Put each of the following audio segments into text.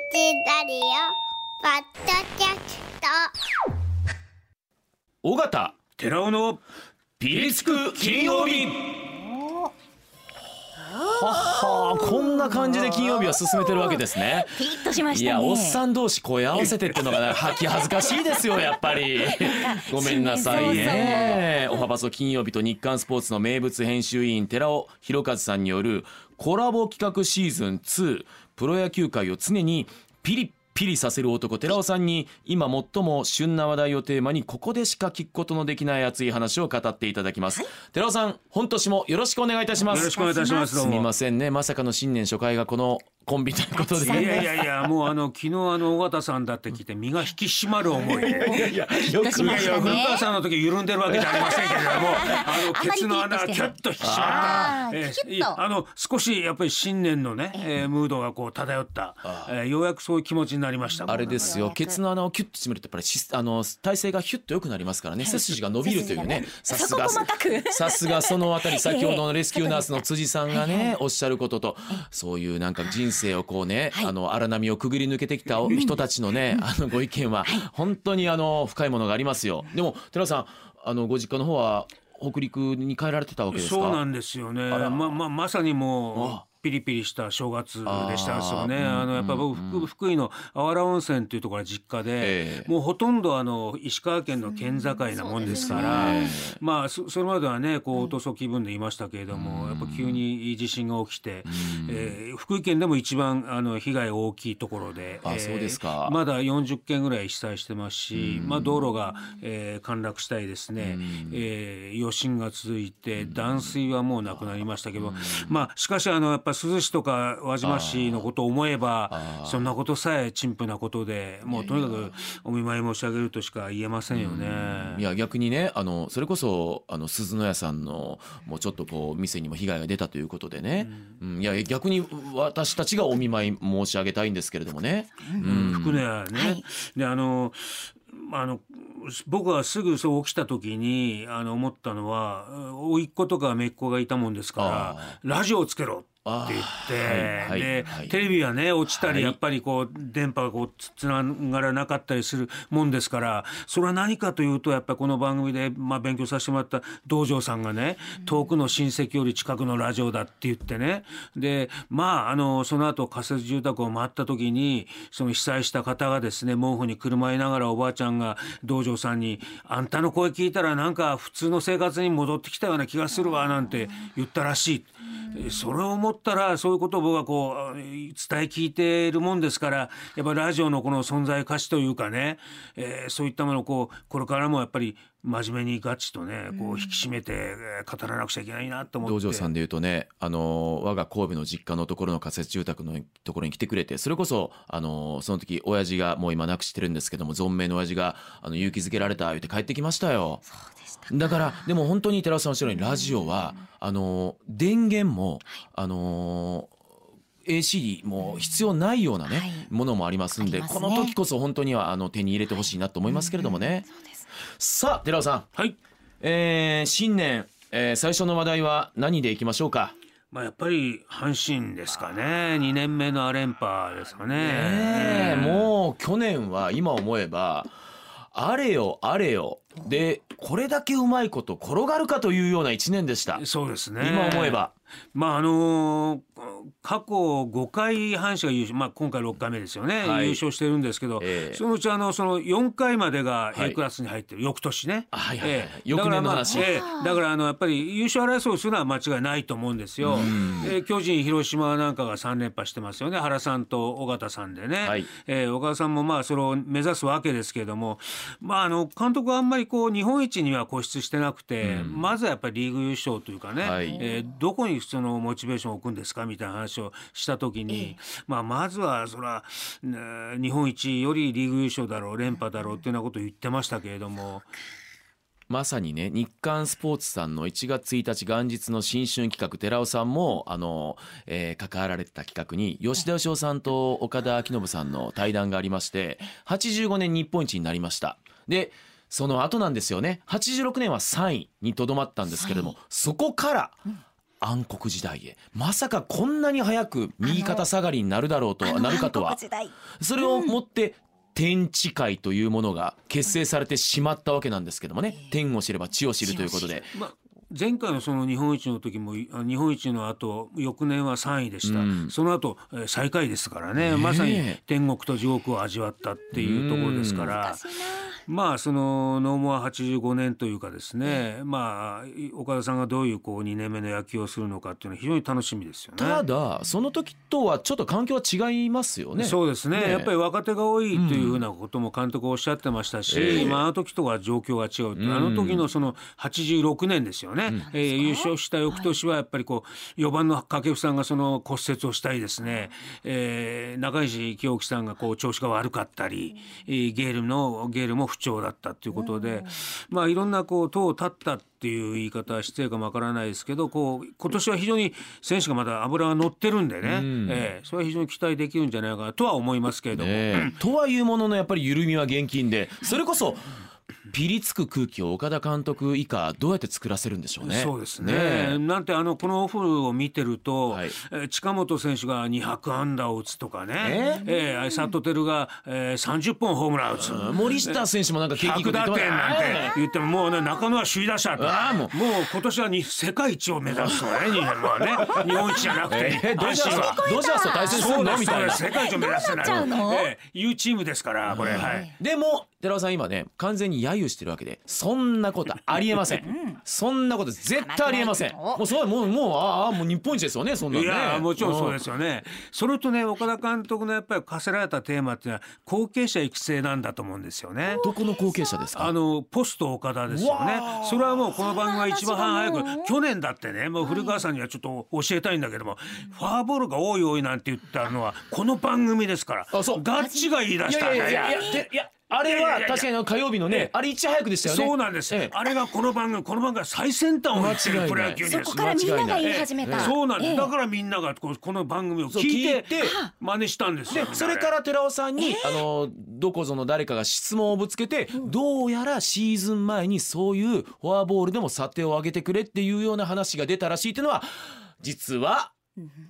ラリオポッドキャスト。尾形。寺尾のピリつく金曜日。ははこんな感じで金曜日は進めてるわけですね。ピリッとしまいしたね。やおっさん同士声合わせてっていうのがね はき恥ずかしいですよやっぱり。ごめんなさいね。おはばそ金曜日と日刊スポーツの名物編集委員寺尾博和さんによるコラボ企画シーズン2プロ野球界を常にピリッピリさせる男寺尾さんに今最も旬な話題をテーマにここでしか聞くことのできない熱い話を語っていただきます、寺尾さん本年もよろしくお願いいたします。よろしくお願いいたします。どうす。みもませんね。まさかの新年初回がこのコンビということで。いやいやいやもうあの昨日あの尾形さんだって聞いて身が引き締まる思い。でいやよくしまし古川さんの時緩んでるわけじゃありませんけれども あのケツの穴がキュッと引き締まった。あの少しやっぱり新年のね、えームードがこう漂った、えーようやくそういう気持ちになりました。あれですよ。ケツの穴をキュッと締めるとやっぱりしあの体勢がヒュッと良くなりますからね。背筋が伸びるというね。さすが。さすがそのあたり。先ほどのレスキューナースの辻さんがねおっしゃることとそういうなんか人生をこうねあの荒波をくぐり抜けてきた人たちのねあのご意見は本当にあの深いものがありますよ。でも寺さんあのご実家の方は北陸に帰られてたわけですか？そうなんですよね。ら。まままさにもあうピリピリした正月でしたですよね。あのやっぱ僕、福福井のあわら温泉っていうところが実家で、ええ。もうほとんどあの石川県の県境なもんですから、ええまあそそれまではねこうおとそ気分でいましたけれども、やっぱ急に地震が起きて、えー福井県でも一番あの被害大きいところで、あそうですか。まだ40件ぐらい被災してますし、まあ道路が、えー陥落したりですね、えー余震が続いて断水はもうなくなりましたけど、まあしかしあのやっぱ珠洲市とか輪島市のことを思えばそんなことさえ陳腐なことでもうとにかくお見舞い申し上げるとしか言えませんよね。いや逆にねあのそれこそあの鈴の屋さんのもうちょっとこう店にも被害が出たということでね、うん。いや逆に私たちがお見舞い申し上げたいんですけれどもね、うん、福根はね、はい。であのあの僕はすぐそう起きた時にあの思ったのは甥っ子とか姪っ子がいたもんですからラジオをつけろって言って、で、はいテレビはね落ちたはいりやっぱりこう電波がこうつつながらなかったりするもんですからそれは何かというとやっぱりこの番組で、まあ、勉強させてもらった道場さんがね遠くの親戚より近くのラジオだって言ってねでまああのその後仮設住宅を回った時にその被災した方がですね毛布にくるまいながらおばあちゃんが道場さんに「あんたの声聞いたらなんか普通の生活に戻ってきたような気がするわ」なんて言ったらしい。えそれを思ったらそういうことを僕はこう伝え聞いているもんですからやっぱりラジオのこの存在価値というかね、えーそういったものをこうこれからもやっぱり真面目にガチとねこう引き締めてえー語らなくちゃいけないなと思って。道場さんでいうとねあの我が神戸の実家のところの仮設住宅のところに来てくれてそれこそあのその時親父がもう今亡くしてるんですけども存命の親父があの勇気づけられた言って帰ってきましたよ。だからでも本当に寺尾さんおっしゃるようにラジオはあの電源もあの AC も必要ないようなね、はい。ものもありますんでね。この時こそ本当にはあの手に入れてほしいなと思いますけれどもね。さあ寺尾さん、はい。えー新年、えー最初の話題は何でいきましょうか？まあ、やっぱり阪神ですかね。2年目の連覇ですかね。ねえもう去年は今思えばあれよあれよでこれだけうまいこと転がるかというような一年でした。そうですね。今思えば。まああのー過去5回阪神が優勝、まあ、今回6回目ですよね、はい。優勝してるんですけど、ええ。そのうちあのその4回までがはい。A クラスに入ってる、翌年ね。あはいはいはい。ええ。翌年の話。だから,、まあええ。だからあのやっぱり優勝争いをするのは間違いないと思うんですよ。ええ巨人広島なんかが3連覇してますよね。原さんと尾形さんでね。はい。えー、岡田さんもまあそれを目指すわけですけれども、まあ、あの監督はあんまりこう日本一には固執してなくて、まずはやっぱりリーグ優勝というかね、はい。えーどこにそのモチベーションを置くんですか？みたいな話をした時に、まあ、まずはそら、ね日本一よりリーグ優勝だろう連覇だろうっていうようなことを言ってましたけれども。まさにね日刊スポーツさんの1月1日元日の新春企画寺尾さんもあの、えー関わられてた企画に吉田義雄さんと岡田彰信さんの対談がありまして85年日本一になりました。でその後なんですよね。86年は3位にとどまったんですけれどもそこから暗黒時代へ。まさかこんなに早く右肩下がりになるだろうとはなるかとは。それをもって天地会というものが結成されてしまったわけなんですけどもね。天を知れば地を知るということで。まあ前回のその日本一の時もい日本一の後翌年は3位でした、うん。その後えー最下位ですからね。ねえ。まさに天国と地獄を味わったっていうところですからまあそのノーモア85年というかですね、まあい岡田さんがどういうこう2年目の野球をするのかっていうのは非常に楽しみですよね。ただその時とはちょっと環境は違いますよね。そうですね。ねやっぱり若手が多いというふうなことも監督おっしゃってましたし、ええ。まあ、あの時とは状況が違ううん。あの時のその86年ですよね、えー優勝した翌年はやっぱりこう4番の掛布さんがその骨折をしたりですね、えー中西清樹さんがこう調子が悪かったり、えーゲールのゲールも不調だったということで、まあいろんなこう党を立ったっていう言い方は失礼かもわからないですけどこう今年は非常に選手がまだ油が乗ってるんでね、ん。えーそれは非常に期待できるんじゃないかなとは思いますけれども。ねえ。とはいうもののやっぱり緩みは厳禁でそれこそピリつく空気を岡田監督以下どうやって作らせるんでしょうね。そうですね。え。なんてあのこのオフを見てると、はい。えー近本選手が200安打を打つとかね、え？ー、佐藤輝が、えー、30本ホームラン打つ。森下選手もなんか景気いいこ100と言ってま打点なんて言ってももうね中野は首位打者とああもう。今年はに世界一を目指すのね日本はね。日本一じゃなくて、えードジャースドジャースと対戦するの？みたいな。世界一を目指してどうなっちゃうの？えーいうチームですからこれ、はい。でも寺尾さん今ね完全に揶揄してるわけでそんなことありえません。そんなこと絶対ありえません。もうそうもうもうああもう日本一ですよねそんなのいね。やもちろんそうですすよね。それとね岡田監督のやっぱり課せられたテーマっていうのは後継者育成なんだと思うんですよね。どこの後継者ですか？あのポスト岡田ですよね。それはもうこの番組は一番早く去年だってねもう古川さんにはちょっと教えたいんだけども、フォアボールが多い多いなんて言ったのはこの番組ですから。あそうガッチが言い出いしたんだやいやいやいやでいやあれは確かに火曜日のねあれいち早くでしたよね。そうなんです、ええ。あれがこの番組この番組は最先端を言ってるプロ野球にです。そこからみんなが言い始めた。そうなんです、ええ。だからみんながこうこの番組を聞いて聞いて真似したんですよ。でそれから寺尾さんに、あのどこぞの誰かが質問をぶつけて、どうやらシーズン前にそういうフォアボールでも査定を上げてくれっていうような話が出たらしいっていうのは実は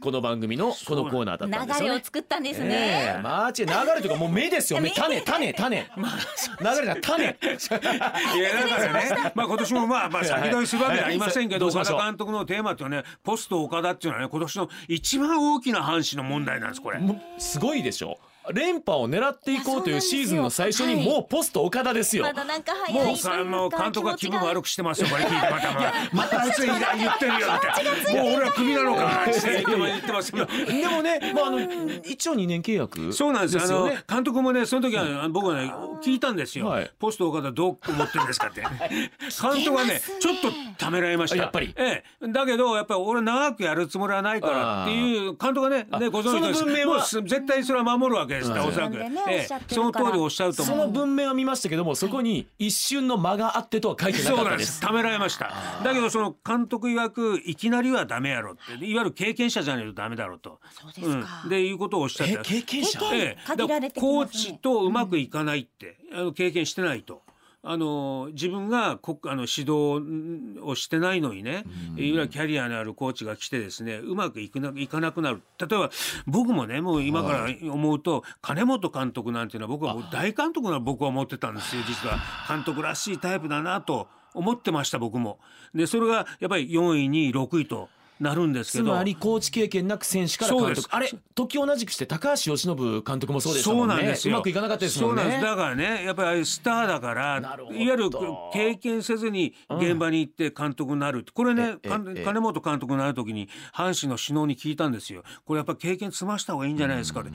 この番組のこのコーナーだったんですよね。流れを。作ったんですえねえ。マーチ流れというかもう目ですよ。目。種種 種。流れだ種。いやだからね、まあ今年もまあまあ先取りするわけじゃありませんけど、岡田監督のテーマっていうのはね、ポスト岡田っていうのはね、今年の一番大きな阪神の問題なんですこれ。すごいでしょ連覇を狙っていこうというシーズンの最初にもうポスト岡田ですよ。まだなんか早い。もうさもう監督は気分悪くくしてますよこれ聞いてまたまたまたあいつ言ってるよって。もう俺はクビなのかなって言って言って。ますけどでもね、まあ、あの一応2年契約そうなんですよ。あの。監督もねその時は僕はね聞いたんですよ、はい。ポスト岡田どう思ってるんですかって。監督はねちょっとためらいました。やっぱり。ええ、だけどやっぱり俺長くやるつもりはないからっていう監督がねねご存知のその文面はもう絶対それは守るわけでおそらく、ええ、その通りおっしゃるとそ思うの文面は見ましたけどもそこに一瞬の間があってとは書いてなそうなんでかったです。す。ためられました。だけどその監督曰くいきなりはダメやろっていわゆる経験者じゃないとダメだろうと。そうですか。うん、でいうことをおっしゃってえ経験者？ええ、限られてきコーますね。チとうまくいかないって、あの経験してないと。あの自分がこあの指導をしてないのにね、いわゆるキャリアのあるコーチが来てですねうまくいくないかなくなる。例えば僕もねもう今から思うと、金本監督なんていうのは僕はもう大監督な僕は思ってたんですよ実は。監督らしいタイプだなと思ってました僕も。でそれがやっぱり4位2位6位となるんですけつど。まりコーチ経験なく選手から監督あれ時同じくして高橋由伸監督もそうでしたそもねうんなんですよ。うまくいかなかったですもんねそうなんです。だからね、やっぱりスターだから、いわゆる経験せずに現場に行って監督になるって。これね、金本監督になる時に阪神の首脳に聞いたんですよ。これやっぱり経験積ました方がいいんじゃないですかって。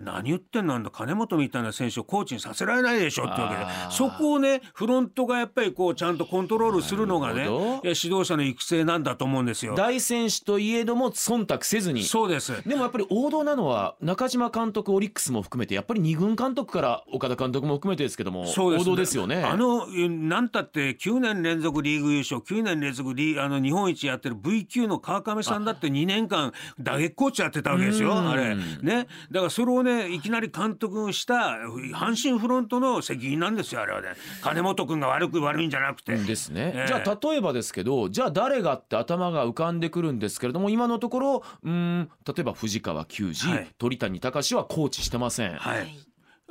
何言ってんのあんだ金本みたいな選手をコーチにさせられないでしょってわけで。そこをね、フロントがやっぱりこうちゃんとコントロールするのがね、指導者の育成なんだと思うんですよ。大選手といえども忖度せずに。そうです。でもやっぱり王道なのは中島監督オリックスも含めてやっぱり二軍監督から岡田監督も含めてですけどもそうです王道ですよね。あのえなんたって9年連続リーグ優勝9年連続リーあの日本一やってる V 級の川上さんだって2年間打撃コーチやってたわけですようん。あれ。ね。だからそれをねいきなり監督した阪神フロントの責任なんですよあれはね。金本君が悪く悪いんじゃなくて。ですね、ええ。じゃあ例えばですけどじゃあ誰がって頭が浮かんでくくるんですけれども今のところうん例えば藤川球児、はい鳥谷隆はコーチしてません。はい。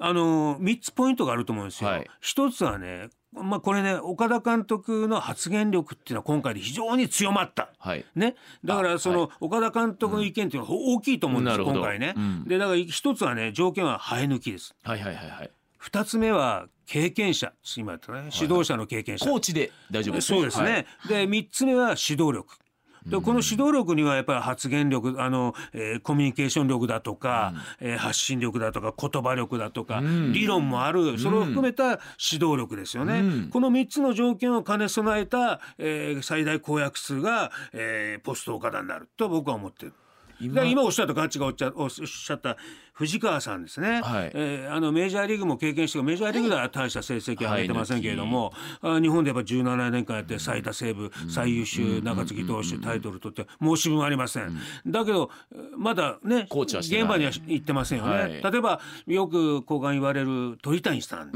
あの3つポイントがあると思うんですよ。はい一つはね、まあこれね岡田監督の発言力っていうのは今回で非常に強まった。はいね、だかあらその岡田監督の意見っていうのは大きいと思うんです、なるほど今回ね。うんでだから一つはね条件は生え抜きです。はいはいはいはい。二つ目は経験者今言ったね指導者の経験者。コーチで大丈夫ですそうですね。で三つ目は指導力。でこの指導力にはやっぱり発言力あの、えーコミュニケーション力だとか、えー発信力だとか言葉力だとか、ん。理論もある。それを含めた指導力ですよね。うん。この3つの条件を兼ね備えた、えー最大公約数が、えーポスト岡田になると僕は思ってる。今今おっしゃったガッチがおっしゃおっしゃった藤川さんですね、はい。えーあのメジャーリーグも経験してメジャーリーグでは大した成績は上げてませんけれども、あ日本でやっぱ17年間やって最多セーブ、最優秀中継ぎ投手タイトル取って申し分ありません、だけどまだね現場には行ってませんよね、はい。例えばよく交換言われる鳥谷さん、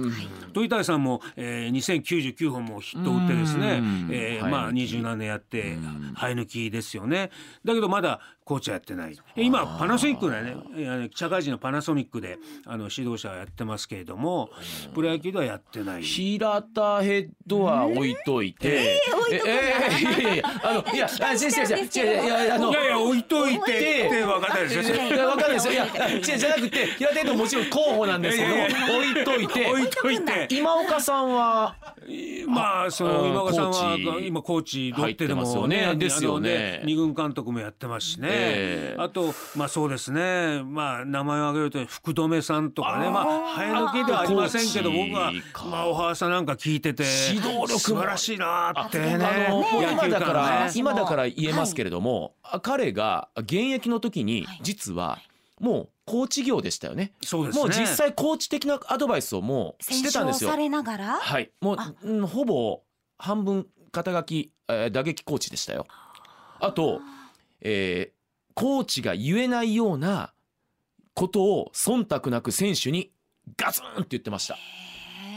鳥谷さんも、えー、2099本もヒットを打ってですね。うん、えーはい。まあ二十何年やって生え抜きですよね。だけどまだコーチはやってない。今パナソニックでね社会人のパナソニックであの指導者はやってますけれどもプロ野球ではやってない。平田ヘッドは置いといて、ええいやいやいやあの いやあ違う違う違う違ういやいやあのいやいや置いといて。っ分かんないですよ。いやわかんないですよいや違うじゃなくて平田ヘッドもちろん候補なんですけど置いといて置いといて今岡さんはまあそのうん今岡さんは今コーチロッテで入ってますよもねねですよね二軍監督もやってますしね、ええあとまあそうですねまあ名前を挙げると福留さんとかねまあ生え抜きではありませんけど僕はかまあおはさんなんか聞いてて指導力も素晴らしいなってねあの今だからね今だから言えますけれども、彼が現役の時に実はもうコーチ業でしたよね。そうですね。もう実際コーチ的なアドバイスをもうしてたんですよ。さ。れながら？はい、もうほぼ半分肩書き、えー打撃コーチでしたよ。あと、えーコーチが言えないようなことを忖度なく選手にガツンって言ってました。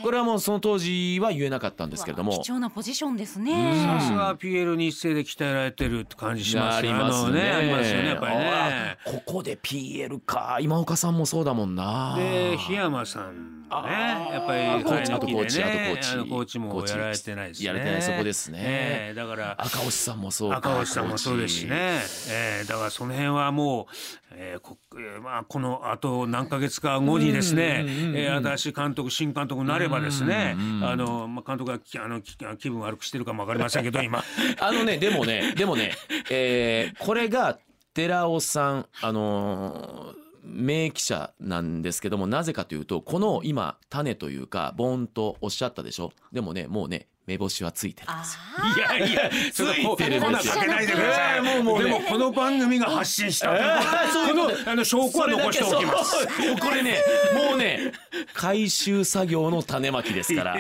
これはもうその当時は言えなかったんですけれども。貴重なポジションですうんね。さすが PL 日生で鍛えられてるって感じしますありよますね。ありますよねやっぱりねあここで PL か今岡さんもそうだもんな。で檜山さんねやっぱりコーチあとコーチあとコーチコーチもやられてないですね。やれてないそこですね。ええだから赤星さんもそうか。赤星さんもそうですしね、えー、だからその辺はもう、えーこえーまあ、このあと何ヶ月か後にですね、えー新しい監督新監督になればですね、あのまあ、監督がきあのき気分悪くしてるかもわかりませんけど今。あのねでもねでもね、えーこれが寺尾さんあのー名記者なんですけどもなぜかというとこの今種というかボーンとおっしゃったでしょ？でもねもうね目星はついてるんですよ。あいやいやついてるんですよ。こんなかけないでください、えーもうもうねでもこの番組が発信した、このあの証拠は残しておきます。これねもうね回収作業の種まきですから。あ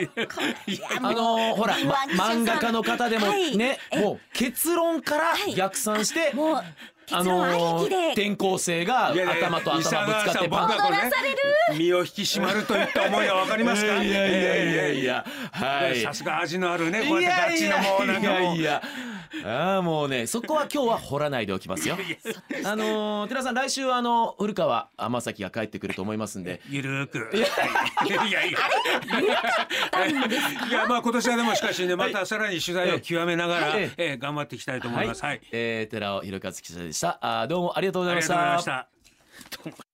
のーほら、ま、漫画家の方でもはい。ね、もう結論から逆算して、もうあの転校生が頭と頭ぶつかって伊沢さん僕パンはこれね身を引き締まるといった思いはわかりますか？いやいやいやいや、はい。さすが味のあるねこうやってガチのもうなんかもう。いやいやああもうねそこは今日は掘らないでおきますよ。あのー寺さん来週はあの古川天咲が帰ってくると思いますんで。ゆるーく。いやいやいや。いやまあ今年はでもしかしねまたさらに取材を極めながら、はい。ええ頑張っていきたいと思います。はい、えー寺尾弘和記者でした。あーどうもありがとうございましありがとうございたまし。た